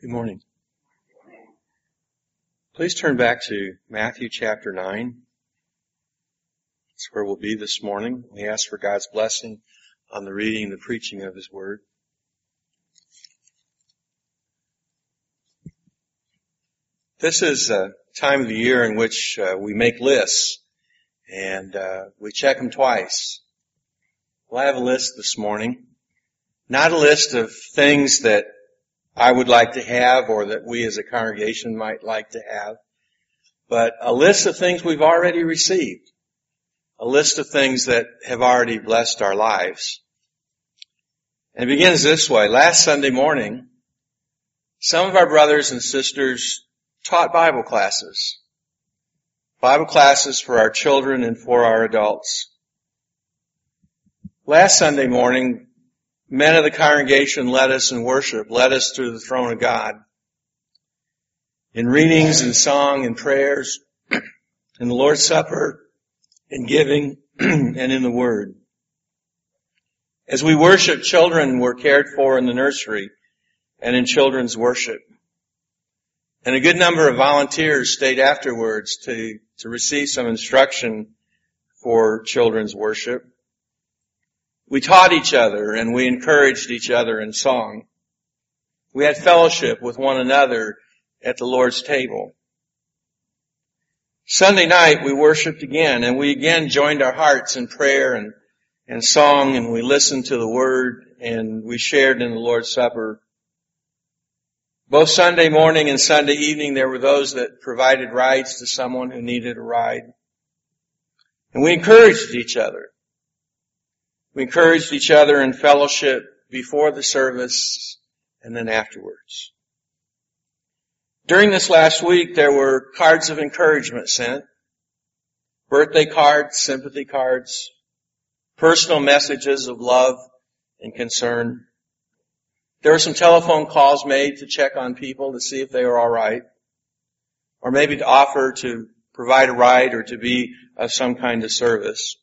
Good morning. Please turn back to Matthew chapter 9. That's where we'll be this morning. We ask for God's blessing on the reading and the preaching of His Word. This is a time of the year in which uh, we make lists and uh, we check them twice. Well, I have a list this morning. Not a list of things that I would like to have or that we as a congregation might like to have, but a list of things we've already received. A list of things that have already blessed our lives. And it begins this way. Last Sunday morning, some of our brothers and sisters taught Bible classes. Bible classes for our children and for our adults. Last Sunday morning, men of the congregation led us in worship, led us to the throne of God. In readings and song and prayers, in the Lord's Supper, in giving, and in the Word. As we worship, children were cared for in the nursery and in children's worship. And a good number of volunteers stayed afterwards to, to receive some instruction for children's worship. We taught each other and we encouraged each other in song. We had fellowship with one another at the Lord's table. Sunday night we worshiped again and we again joined our hearts in prayer and, and song and we listened to the word and we shared in the Lord's Supper both Sunday morning and Sunday evening, there were those that provided rides to someone who needed a ride. And we encouraged each other. We encouraged each other in fellowship before the service and then afterwards. During this last week, there were cards of encouragement sent, birthday cards, sympathy cards, personal messages of love and concern. There were some telephone calls made to check on people to see if they were alright. Or maybe to offer to provide a ride or to be of some kind of service.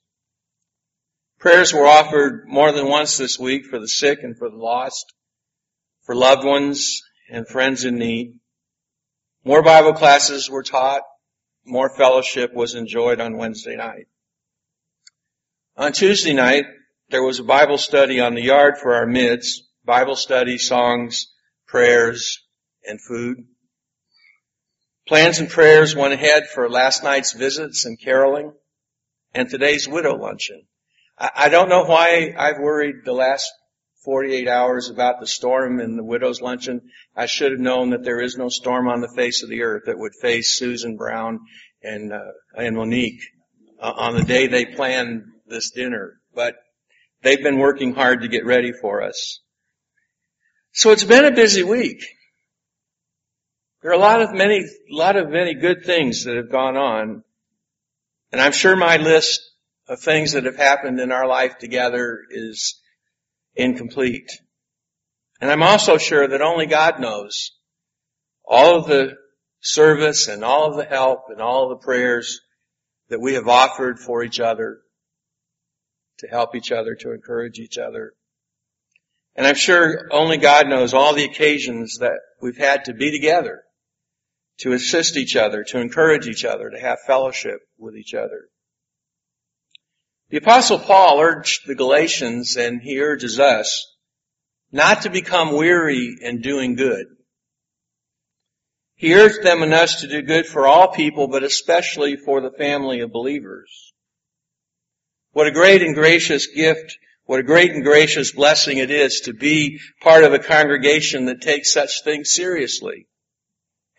Prayers were offered more than once this week for the sick and for the lost, for loved ones and friends in need. More Bible classes were taught. More fellowship was enjoyed on Wednesday night. On Tuesday night, there was a Bible study on the yard for our mids. Bible study, songs, prayers, and food. Plans and prayers went ahead for last night's visits and caroling and today's widow luncheon. I don't know why I've worried the last 48 hours about the storm and the widow's luncheon. I should have known that there is no storm on the face of the earth that would face Susan Brown and, uh, and Monique uh, on the day they planned this dinner. But they've been working hard to get ready for us. So it's been a busy week. There are a lot of many, a lot of many good things that have gone on. And I'm sure my list of things that have happened in our life together is incomplete. And I'm also sure that only God knows all of the service and all of the help and all of the prayers that we have offered for each other to help each other, to encourage each other. And I'm sure only God knows all the occasions that we've had to be together, to assist each other, to encourage each other, to have fellowship with each other. The apostle Paul urged the Galatians and he urges us not to become weary in doing good. He urged them and us to do good for all people, but especially for the family of believers. What a great and gracious gift what a great and gracious blessing it is to be part of a congregation that takes such things seriously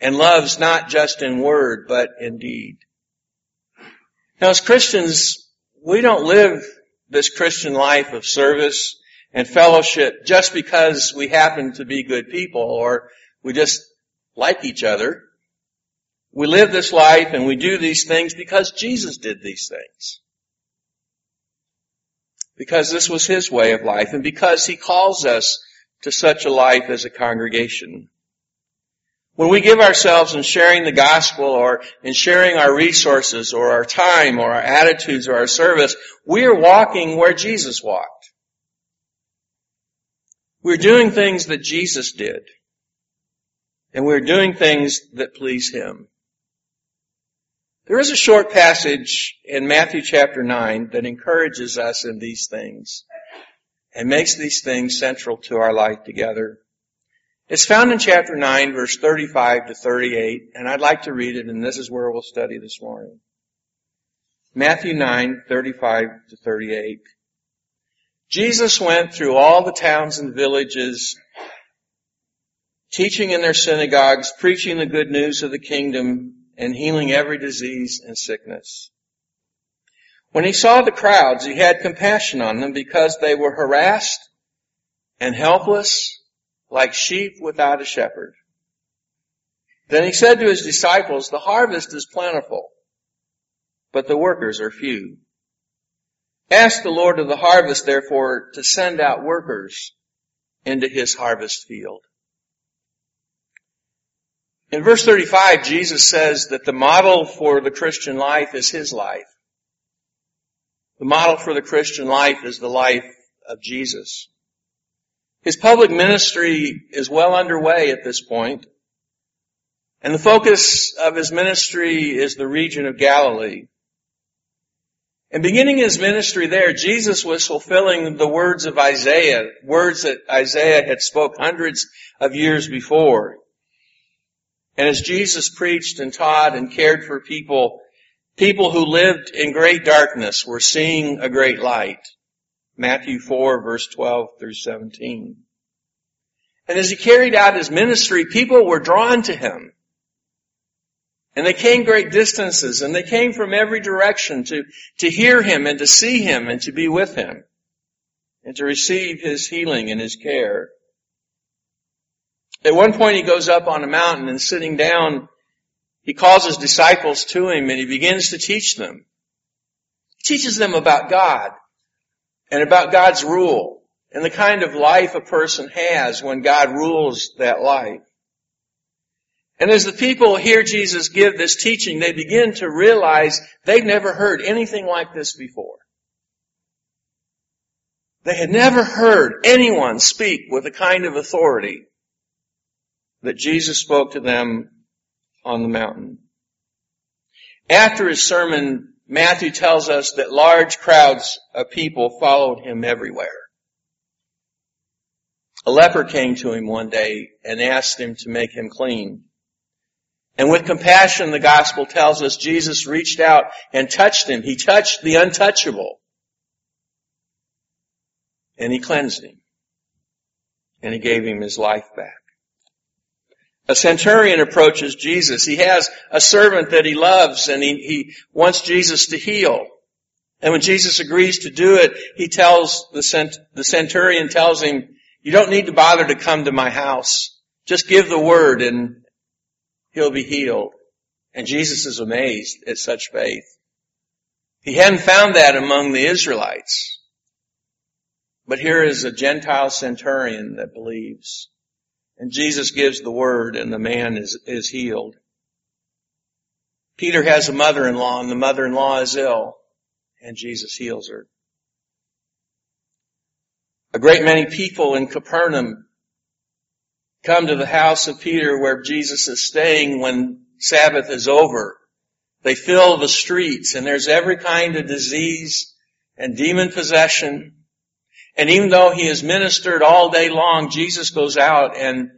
and loves not just in word, but in deed. Now as Christians, we don't live this Christian life of service and fellowship just because we happen to be good people or we just like each other. We live this life and we do these things because Jesus did these things because this was his way of life and because he calls us to such a life as a congregation. When we give ourselves in sharing the gospel or in sharing our resources or our time or our attitudes or our service, we are walking where Jesus walked. We're doing things that Jesus did. And we're doing things that please Him. There is a short passage in Matthew chapter 9 that encourages us in these things and makes these things central to our life together. It's found in chapter 9 verse 35 to 38 and I'd like to read it and this is where we'll study this morning. Matthew 9, 35 to 38. Jesus went through all the towns and villages, teaching in their synagogues, preaching the good news of the kingdom, and healing every disease and sickness. When he saw the crowds, he had compassion on them because they were harassed and helpless like sheep without a shepherd. Then he said to his disciples, the harvest is plentiful, but the workers are few. Ask the Lord of the harvest, therefore, to send out workers into his harvest field. In verse 35, Jesus says that the model for the Christian life is his life. The model for the Christian life is the life of Jesus. His public ministry is well underway at this point, and the focus of his ministry is the region of Galilee. And beginning his ministry there, Jesus was fulfilling the words of Isaiah, words that Isaiah had spoke hundreds of years before. And as Jesus preached and taught and cared for people, people who lived in great darkness were seeing a great light. Matthew 4 verse 12 through 17. And as he carried out his ministry, people were drawn to him. And they came great distances and they came from every direction to, to hear him and to see him and to be with him and to receive his healing and his care. At one point he goes up on a mountain and sitting down, he calls his disciples to him and he begins to teach them. He teaches them about God and about God's rule and the kind of life a person has when God rules that life. And as the people hear Jesus give this teaching, they begin to realize they've never heard anything like this before. They had never heard anyone speak with the kind of authority that Jesus spoke to them on the mountain. After his sermon, Matthew tells us that large crowds of people followed him everywhere. A leper came to him one day and asked him to make him clean. And with compassion, the gospel tells us Jesus reached out and touched him. He touched the untouchable. And he cleansed him. And he gave him his life back. A centurion approaches Jesus. He has a servant that he loves and he, he wants Jesus to heal. And when Jesus agrees to do it, he tells the, cent, the centurion tells him, you don't need to bother to come to my house. Just give the word and he'll be healed. And Jesus is amazed at such faith. He hadn't found that among the Israelites. But here is a Gentile centurion that believes. And Jesus gives the word and the man is, is healed. Peter has a mother-in-law and the mother-in-law is ill and Jesus heals her. A great many people in Capernaum come to the house of Peter where Jesus is staying when Sabbath is over. They fill the streets and there's every kind of disease and demon possession and even though he has ministered all day long, Jesus goes out and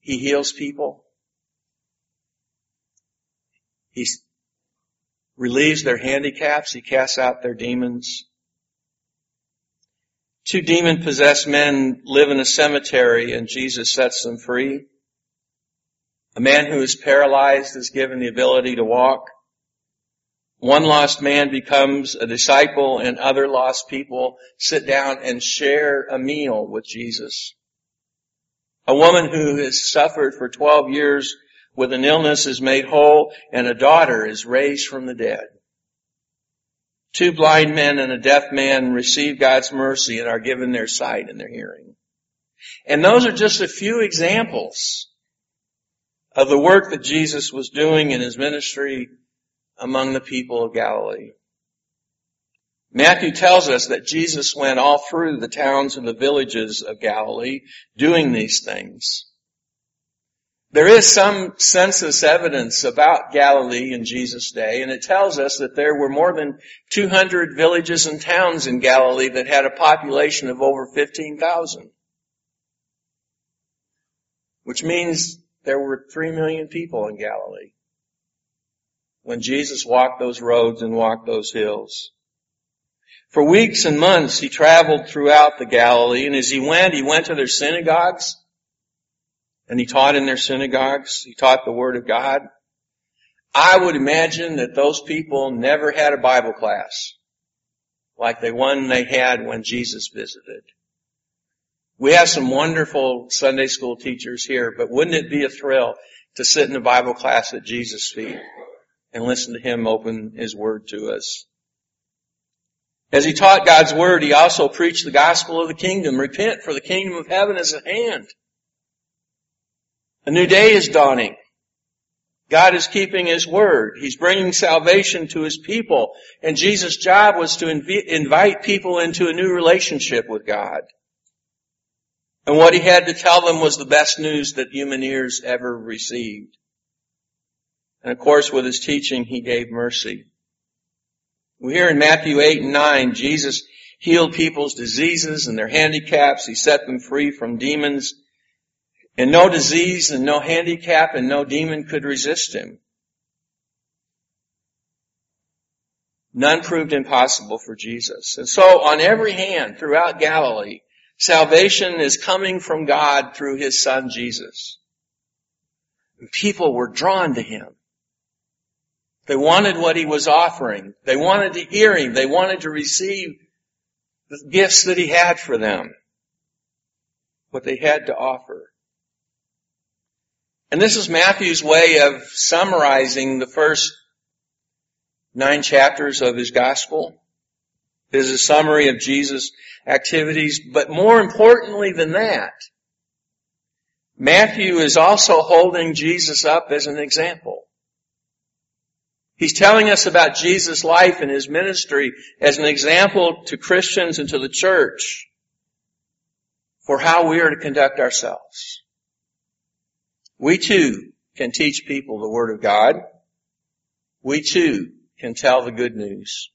he heals people. He relieves their handicaps. He casts out their demons. Two demon possessed men live in a cemetery and Jesus sets them free. A man who is paralyzed is given the ability to walk. One lost man becomes a disciple and other lost people sit down and share a meal with Jesus. A woman who has suffered for 12 years with an illness is made whole and a daughter is raised from the dead. Two blind men and a deaf man receive God's mercy and are given their sight and their hearing. And those are just a few examples of the work that Jesus was doing in his ministry among the people of Galilee. Matthew tells us that Jesus went all through the towns and the villages of Galilee doing these things. There is some census evidence about Galilee in Jesus' day, and it tells us that there were more than 200 villages and towns in Galilee that had a population of over 15,000. Which means there were 3 million people in Galilee when Jesus walked those roads and walked those hills. For weeks and months he traveled throughout the Galilee, and as he went, he went to their synagogues, and he taught in their synagogues. He taught the Word of God. I would imagine that those people never had a Bible class like the one they had when Jesus visited. We have some wonderful Sunday school teachers here, but wouldn't it be a thrill to sit in a Bible class at Jesus' feet and listen to Him open His Word to us? As He taught God's Word, He also preached the gospel of the kingdom. Repent for the kingdom of heaven is at hand. A new day is dawning. God is keeping His word. He's bringing salvation to His people. And Jesus' job was to inv- invite people into a new relationship with God. And what He had to tell them was the best news that human ears ever received. And of course, with His teaching, He gave mercy. We hear in Matthew 8 and 9, Jesus healed people's diseases and their handicaps. He set them free from demons. And no disease and no handicap and no demon could resist him. None proved impossible for Jesus. And so on every hand throughout Galilee, salvation is coming from God through His Son Jesus. And people were drawn to Him. They wanted what He was offering. They wanted to hear Him. They wanted to receive the gifts that He had for them. What they had to offer. And this is Matthew's way of summarizing the first nine chapters of his gospel. It is a summary of Jesus' activities, but more importantly than that, Matthew is also holding Jesus up as an example. He's telling us about Jesus' life and his ministry as an example to Christians and to the church for how we are to conduct ourselves. We too can teach people the Word of God. We too can tell the good news.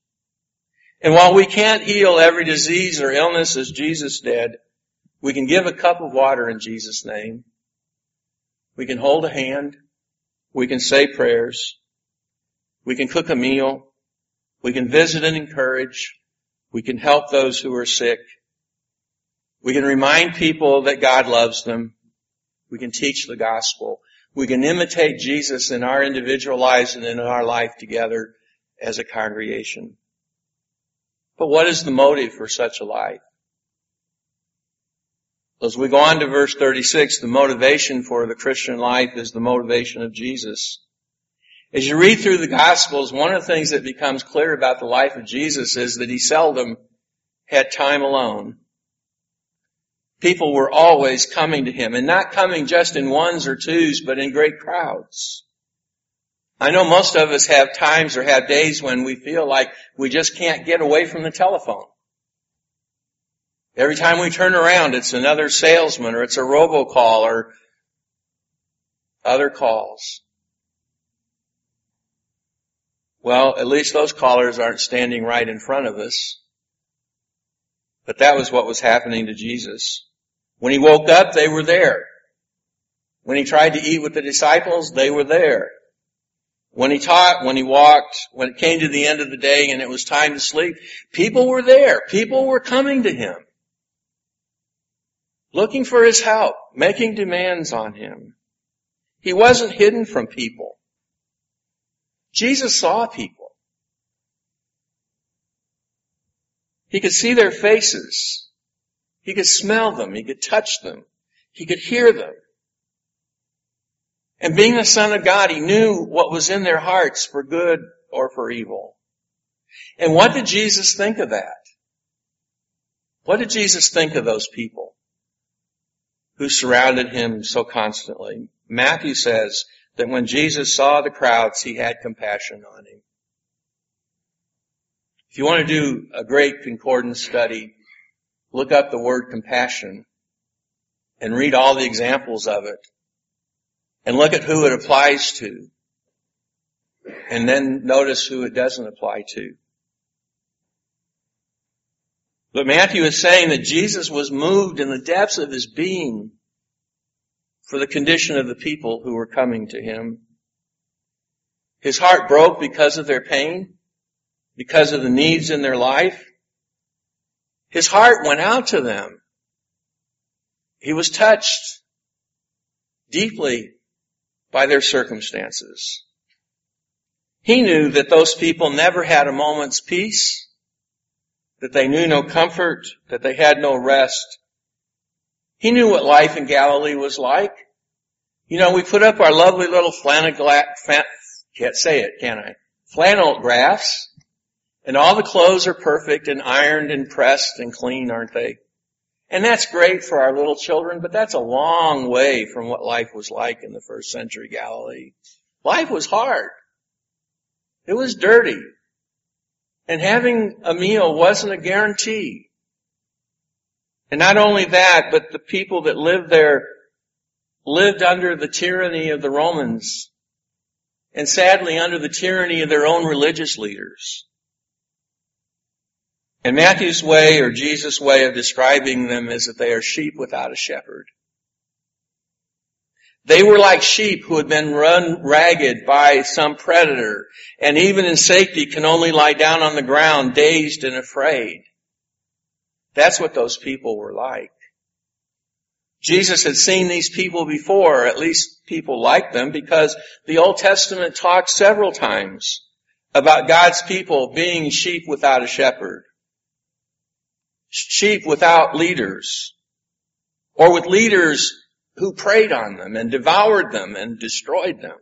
And while we can't heal every disease or illness as Jesus did, we can give a cup of water in Jesus' name. We can hold a hand. We can say prayers. We can cook a meal. We can visit and encourage. We can help those who are sick. We can remind people that God loves them. We can teach the gospel. We can imitate Jesus in our individual lives and in our life together as a congregation. But what is the motive for such a life? As we go on to verse 36, the motivation for the Christian life is the motivation of Jesus. As you read through the Gospels, one of the things that becomes clear about the life of Jesus is that he seldom had time alone people were always coming to him and not coming just in ones or twos, but in great crowds. I know most of us have times or have days when we feel like we just can't get away from the telephone. Every time we turn around, it's another salesman or it's a robocall or other calls. Well, at least those callers aren't standing right in front of us. But that was what was happening to Jesus. When he woke up, they were there. When he tried to eat with the disciples, they were there. When he taught, when he walked, when it came to the end of the day and it was time to sleep, people were there. People were coming to him. Looking for his help, making demands on him. He wasn't hidden from people. Jesus saw people. He could see their faces. He could smell them. He could touch them. He could hear them. And being the Son of God, He knew what was in their hearts for good or for evil. And what did Jesus think of that? What did Jesus think of those people who surrounded Him so constantly? Matthew says that when Jesus saw the crowds, He had compassion on him. If you want to do a great concordance study, look up the word compassion and read all the examples of it. And look at who it applies to. And then notice who it doesn't apply to. But Matthew is saying that Jesus was moved in the depths of his being for the condition of the people who were coming to him. His heart broke because of their pain, because of the needs in their life. His heart went out to them. He was touched deeply by their circumstances. He knew that those people never had a moment's peace, that they knew no comfort, that they had no rest. He knew what life in Galilee was like. You know, we put up our lovely little flannel, can't say it, can I? Flannel graphs, and all the clothes are perfect and ironed and pressed and clean, aren't they? And that's great for our little children, but that's a long way from what life was like in the first century Galilee. Life was hard. It was dirty. And having a meal wasn't a guarantee. And not only that, but the people that lived there lived under the tyranny of the Romans and sadly under the tyranny of their own religious leaders. And Matthew's way or Jesus' way of describing them is that they are sheep without a shepherd. They were like sheep who had been run ragged by some predator and even in safety can only lie down on the ground dazed and afraid. That's what those people were like. Jesus had seen these people before, at least people like them, because the Old Testament talks several times about God's people being sheep without a shepherd sheep without leaders, or with leaders who preyed on them and devoured them and destroyed them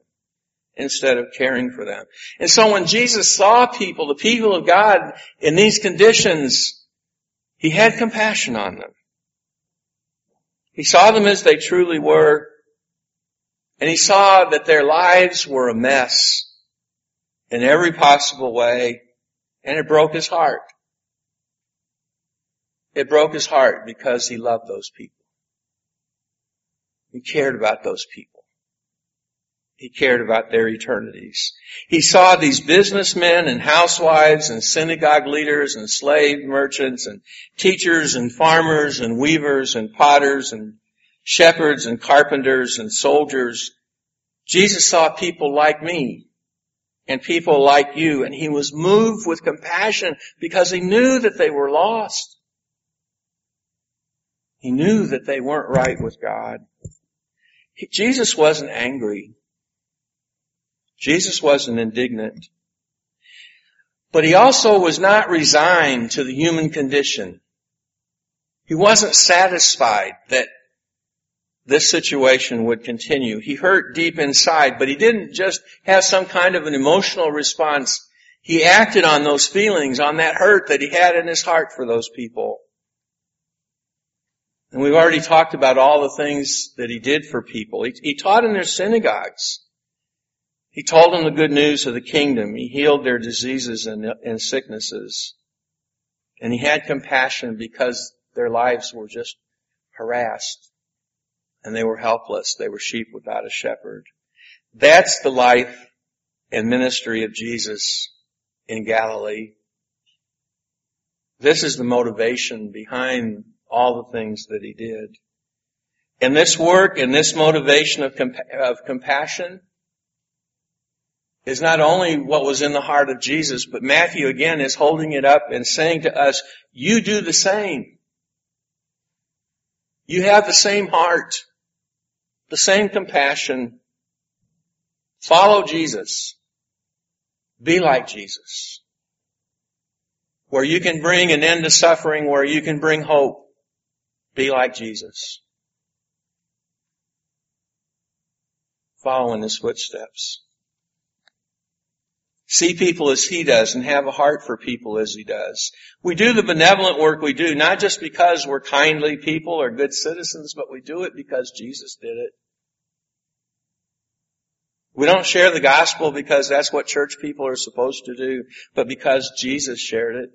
instead of caring for them. And so when Jesus saw people, the people of God, in these conditions, He had compassion on them. He saw them as they truly were, and He saw that their lives were a mess in every possible way, and it broke His heart. It broke his heart because he loved those people. He cared about those people. He cared about their eternities. He saw these businessmen and housewives and synagogue leaders and slave merchants and teachers and farmers and weavers and potters and shepherds and carpenters and soldiers. Jesus saw people like me and people like you and he was moved with compassion because he knew that they were lost. He knew that they weren't right with God. Jesus wasn't angry. Jesus wasn't indignant. But he also was not resigned to the human condition. He wasn't satisfied that this situation would continue. He hurt deep inside, but he didn't just have some kind of an emotional response. He acted on those feelings, on that hurt that he had in his heart for those people. And we've already talked about all the things that he did for people. He, he taught in their synagogues. He told them the good news of the kingdom. He healed their diseases and, and sicknesses. And he had compassion because their lives were just harassed. And they were helpless. They were sheep without a shepherd. That's the life and ministry of Jesus in Galilee. This is the motivation behind all the things that he did. And this work and this motivation of, of compassion is not only what was in the heart of Jesus, but Matthew again is holding it up and saying to us, you do the same. You have the same heart, the same compassion. Follow Jesus. Be like Jesus. Where you can bring an end to suffering, where you can bring hope. Be like Jesus. Follow in his footsteps. See people as he does and have a heart for people as he does. We do the benevolent work we do not just because we're kindly people or good citizens, but we do it because Jesus did it. We don't share the gospel because that's what church people are supposed to do, but because Jesus shared it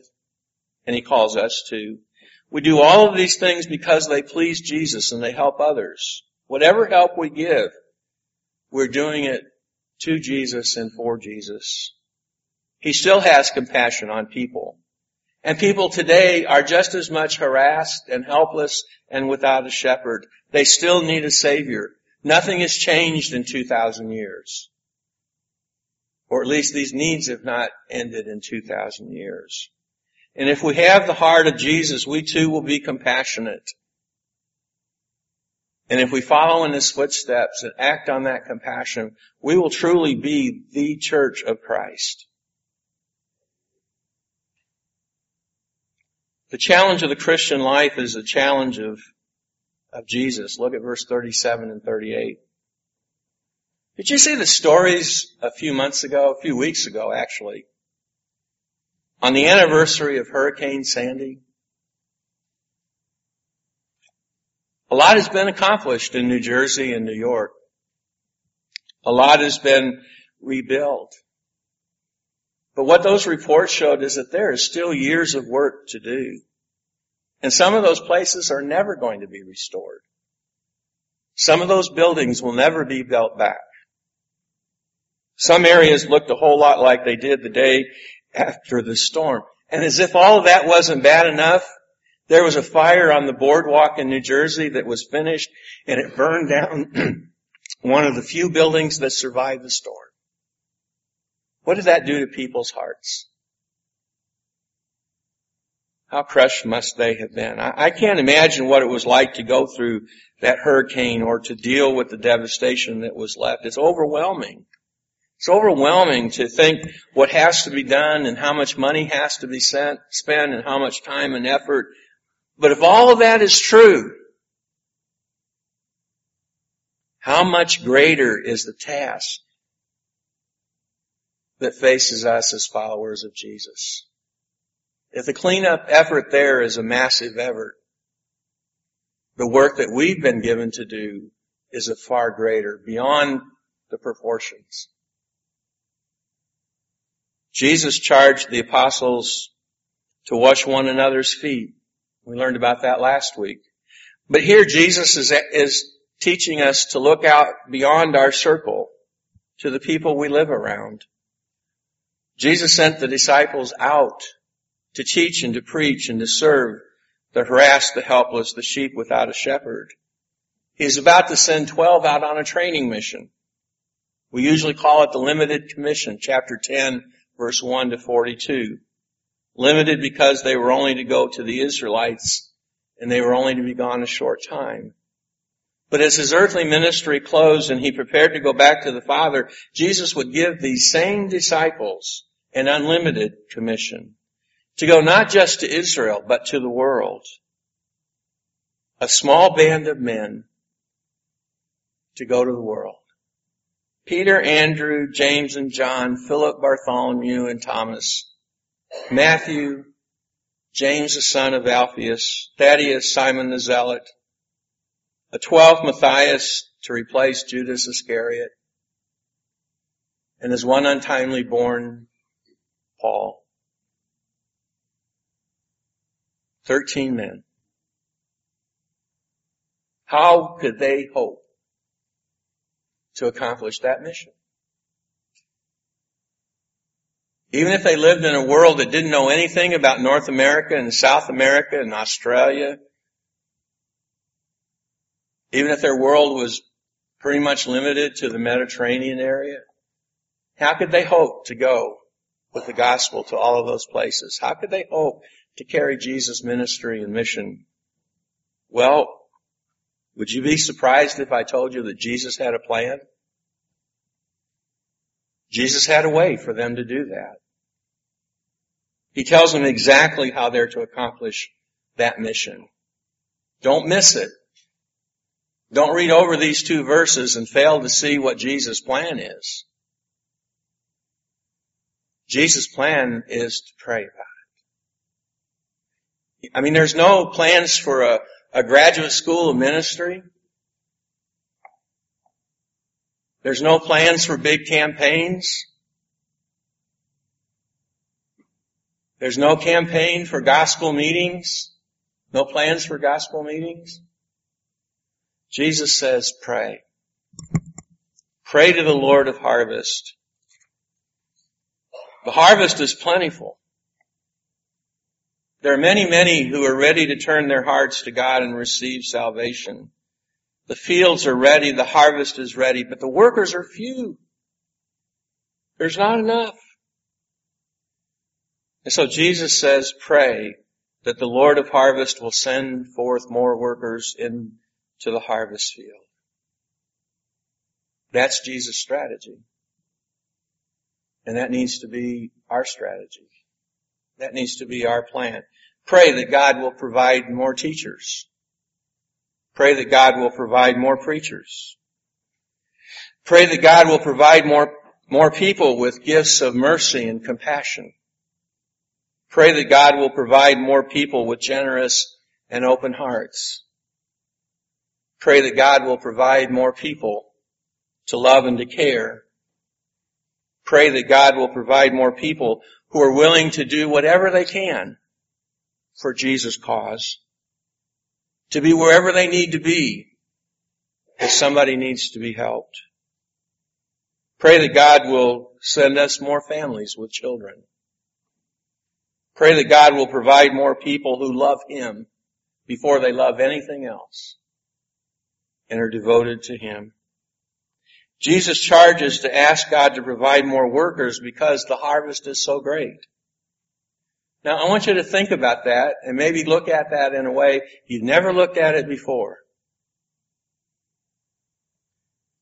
and he calls us to. We do all of these things because they please Jesus and they help others. Whatever help we give, we're doing it to Jesus and for Jesus. He still has compassion on people. And people today are just as much harassed and helpless and without a shepherd. They still need a savior. Nothing has changed in 2,000 years. Or at least these needs have not ended in 2,000 years. And if we have the heart of Jesus, we too will be compassionate. And if we follow in His footsteps and act on that compassion, we will truly be the church of Christ. The challenge of the Christian life is a challenge of, of Jesus. Look at verse 37 and 38. Did you see the stories a few months ago, a few weeks ago actually, on the anniversary of Hurricane Sandy? A lot has been accomplished in New Jersey and New York. A lot has been rebuilt. But what those reports showed is that there is still years of work to do. And some of those places are never going to be restored. Some of those buildings will never be built back. Some areas looked a whole lot like they did the day after the storm. And as if all of that wasn't bad enough, there was a fire on the boardwalk in New Jersey that was finished and it burned down one of the few buildings that survived the storm. What does that do to people's hearts? How crushed must they have been? I, I, can't imagine what it was like to go through that hurricane or to deal with the devastation that was left. It's overwhelming. It's overwhelming to think what has to be done and how much money has to be sent, spent and how much time and effort. But if all of that is true, how much greater is the task that faces us as followers of Jesus. If the cleanup effort there is a massive effort, the work that we've been given to do is a far greater, beyond the proportions. Jesus charged the apostles to wash one another's feet. We learned about that last week. But here Jesus is, is teaching us to look out beyond our circle to the people we live around. Jesus sent the disciples out to teach and to preach and to serve the harassed, the helpless, the sheep without a shepherd. He's about to send 12 out on a training mission. We usually call it the limited commission, chapter 10, verse 1 to 42. Limited because they were only to go to the Israelites and they were only to be gone a short time. But as his earthly ministry closed and he prepared to go back to the Father, Jesus would give these same disciples an unlimited commission to go not just to Israel, but to the world. A small band of men to go to the world. Peter, Andrew, James and John, Philip, Bartholomew and Thomas, Matthew, James the son of Alphaeus, Thaddeus, Simon the Zealot, a twelfth Matthias to replace Judas Iscariot, and his one untimely born Paul. Thirteen men. How could they hope to accomplish that mission? Even if they lived in a world that didn't know anything about North America and South America and Australia, even if their world was pretty much limited to the Mediterranean area, how could they hope to go with the gospel to all of those places? How could they hope to carry Jesus' ministry and mission? Well, would you be surprised if I told you that Jesus had a plan? Jesus had a way for them to do that. He tells them exactly how they're to accomplish that mission. Don't miss it. Don't read over these two verses and fail to see what Jesus' plan is. Jesus' plan is to pray about it. I mean, there's no plans for a, a graduate school of ministry. There's no plans for big campaigns. There's no campaign for gospel meetings. No plans for gospel meetings. Jesus says, pray. Pray to the Lord of harvest. The harvest is plentiful. There are many, many who are ready to turn their hearts to God and receive salvation. The fields are ready, the harvest is ready, but the workers are few. There's not enough. And so Jesus says, pray that the Lord of harvest will send forth more workers into the harvest field. That's Jesus' strategy. And that needs to be our strategy. That needs to be our plan. Pray that God will provide more teachers. Pray that God will provide more preachers. Pray that God will provide more, more people with gifts of mercy and compassion. Pray that God will provide more people with generous and open hearts. Pray that God will provide more people to love and to care. Pray that God will provide more people who are willing to do whatever they can for Jesus' cause. To be wherever they need to be if somebody needs to be helped. Pray that God will send us more families with children. Pray that God will provide more people who love Him before they love anything else and are devoted to Him. Jesus charges to ask God to provide more workers because the harvest is so great. Now I want you to think about that and maybe look at that in a way you've never looked at it before.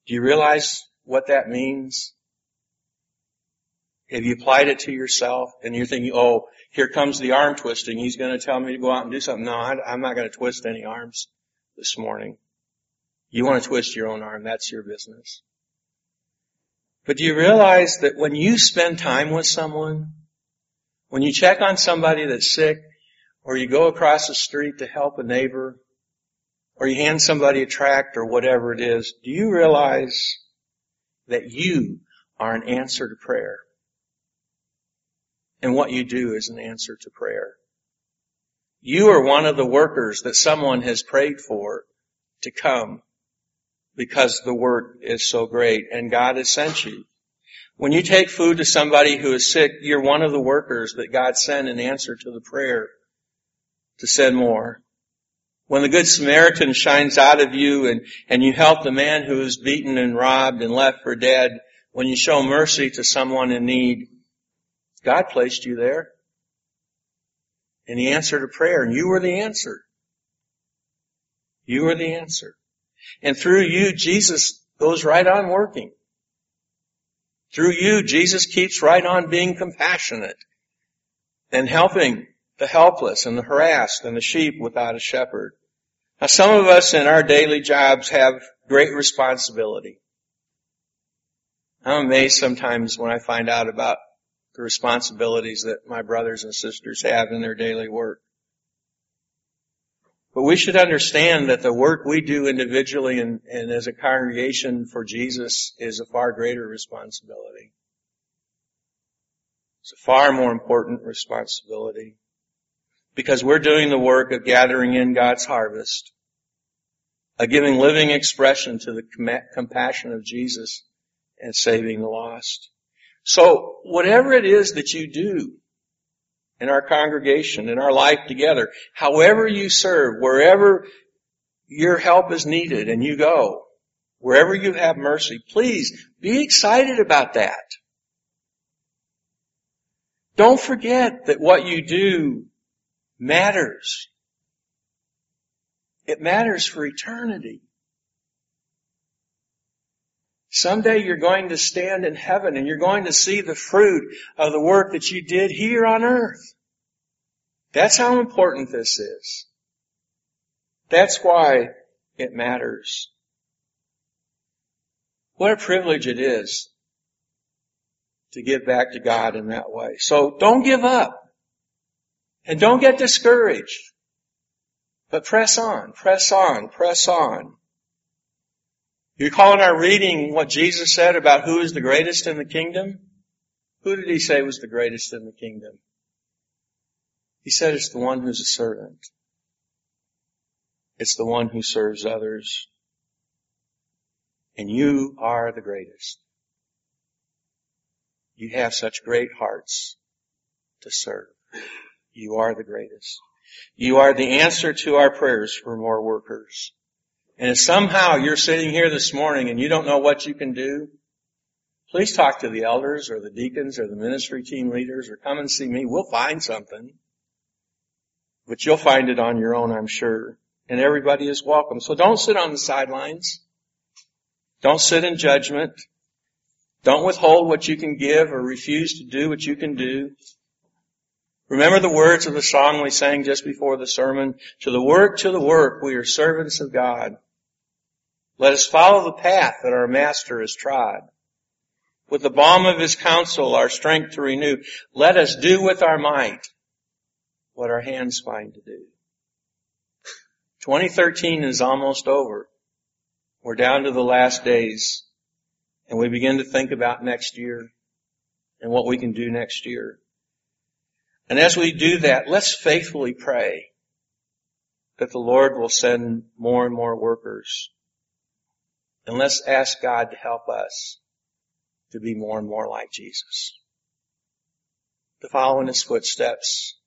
Do you realize what that means? Have you applied it to yourself and you're thinking, oh, here comes the arm twisting. He's going to tell me to go out and do something. No, I'm not going to twist any arms this morning. You want to twist your own arm. That's your business. But do you realize that when you spend time with someone, when you check on somebody that's sick, or you go across the street to help a neighbor, or you hand somebody a tract or whatever it is, do you realize that you are an answer to prayer? And what you do is an answer to prayer. You are one of the workers that someone has prayed for to come because the work is so great and God has sent you. When you take food to somebody who is sick, you're one of the workers that God sent in answer to the prayer to send more. When the Good Samaritan shines out of you and, and you help the man who is beaten and robbed and left for dead, when you show mercy to someone in need, God placed you there. And He answered a prayer and you were the answer. You were the answer. And through you, Jesus goes right on working. Through you, Jesus keeps right on being compassionate and helping the helpless and the harassed and the sheep without a shepherd. Now some of us in our daily jobs have great responsibility. I'm amazed sometimes when I find out about the responsibilities that my brothers and sisters have in their daily work. But we should understand that the work we do individually and, and, as a congregation for Jesus is a far greater responsibility. It's a far more important responsibility. Because we're doing the work of gathering in God's harvest, of giving living expression to the compassion of Jesus and saving the lost. So whatever it is that you do, in our congregation, in our life together. However you serve, wherever your help is needed and you go, wherever you have mercy, please be excited about that. Don't forget that what you do matters. It matters for eternity. Someday you're going to stand in heaven and you're going to see the fruit of the work that you did here on earth. That's how important this is. That's why it matters. What a privilege it is to give back to God in that way. So don't give up. And don't get discouraged. But press on, press on, press on. You recall in our reading what Jesus said about who is the greatest in the kingdom? Who did he say was the greatest in the kingdom? He said it's the one who's a servant. It's the one who serves others. And you are the greatest. You have such great hearts to serve. You are the greatest. You are the answer to our prayers for more workers. And if somehow you're sitting here this morning and you don't know what you can do, please talk to the elders or the deacons or the ministry team leaders or come and see me. We'll find something. But you'll find it on your own, I'm sure. And everybody is welcome. So don't sit on the sidelines. Don't sit in judgment. Don't withhold what you can give or refuse to do what you can do. Remember the words of the song we sang just before the sermon. To the work, to the work, we are servants of God. Let us follow the path that our Master has trod. With the balm of His counsel, our strength to renew. Let us do with our might what our hands find to do. 2013 is almost over. We're down to the last days and we begin to think about next year and what we can do next year. And as we do that, let's faithfully pray that the Lord will send more and more workers. And let's ask God to help us to be more and more like Jesus. To follow in His footsteps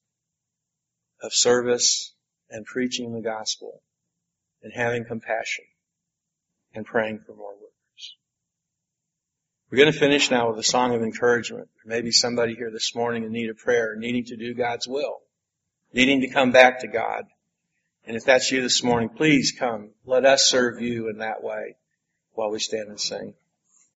of service and preaching the gospel and having compassion and praying for more workers. We're going to finish now with a song of encouragement. There may be somebody here this morning in need of prayer, needing to do God's will, needing to come back to God. And if that's you this morning, please come. Let us serve you in that way while we stand and sing.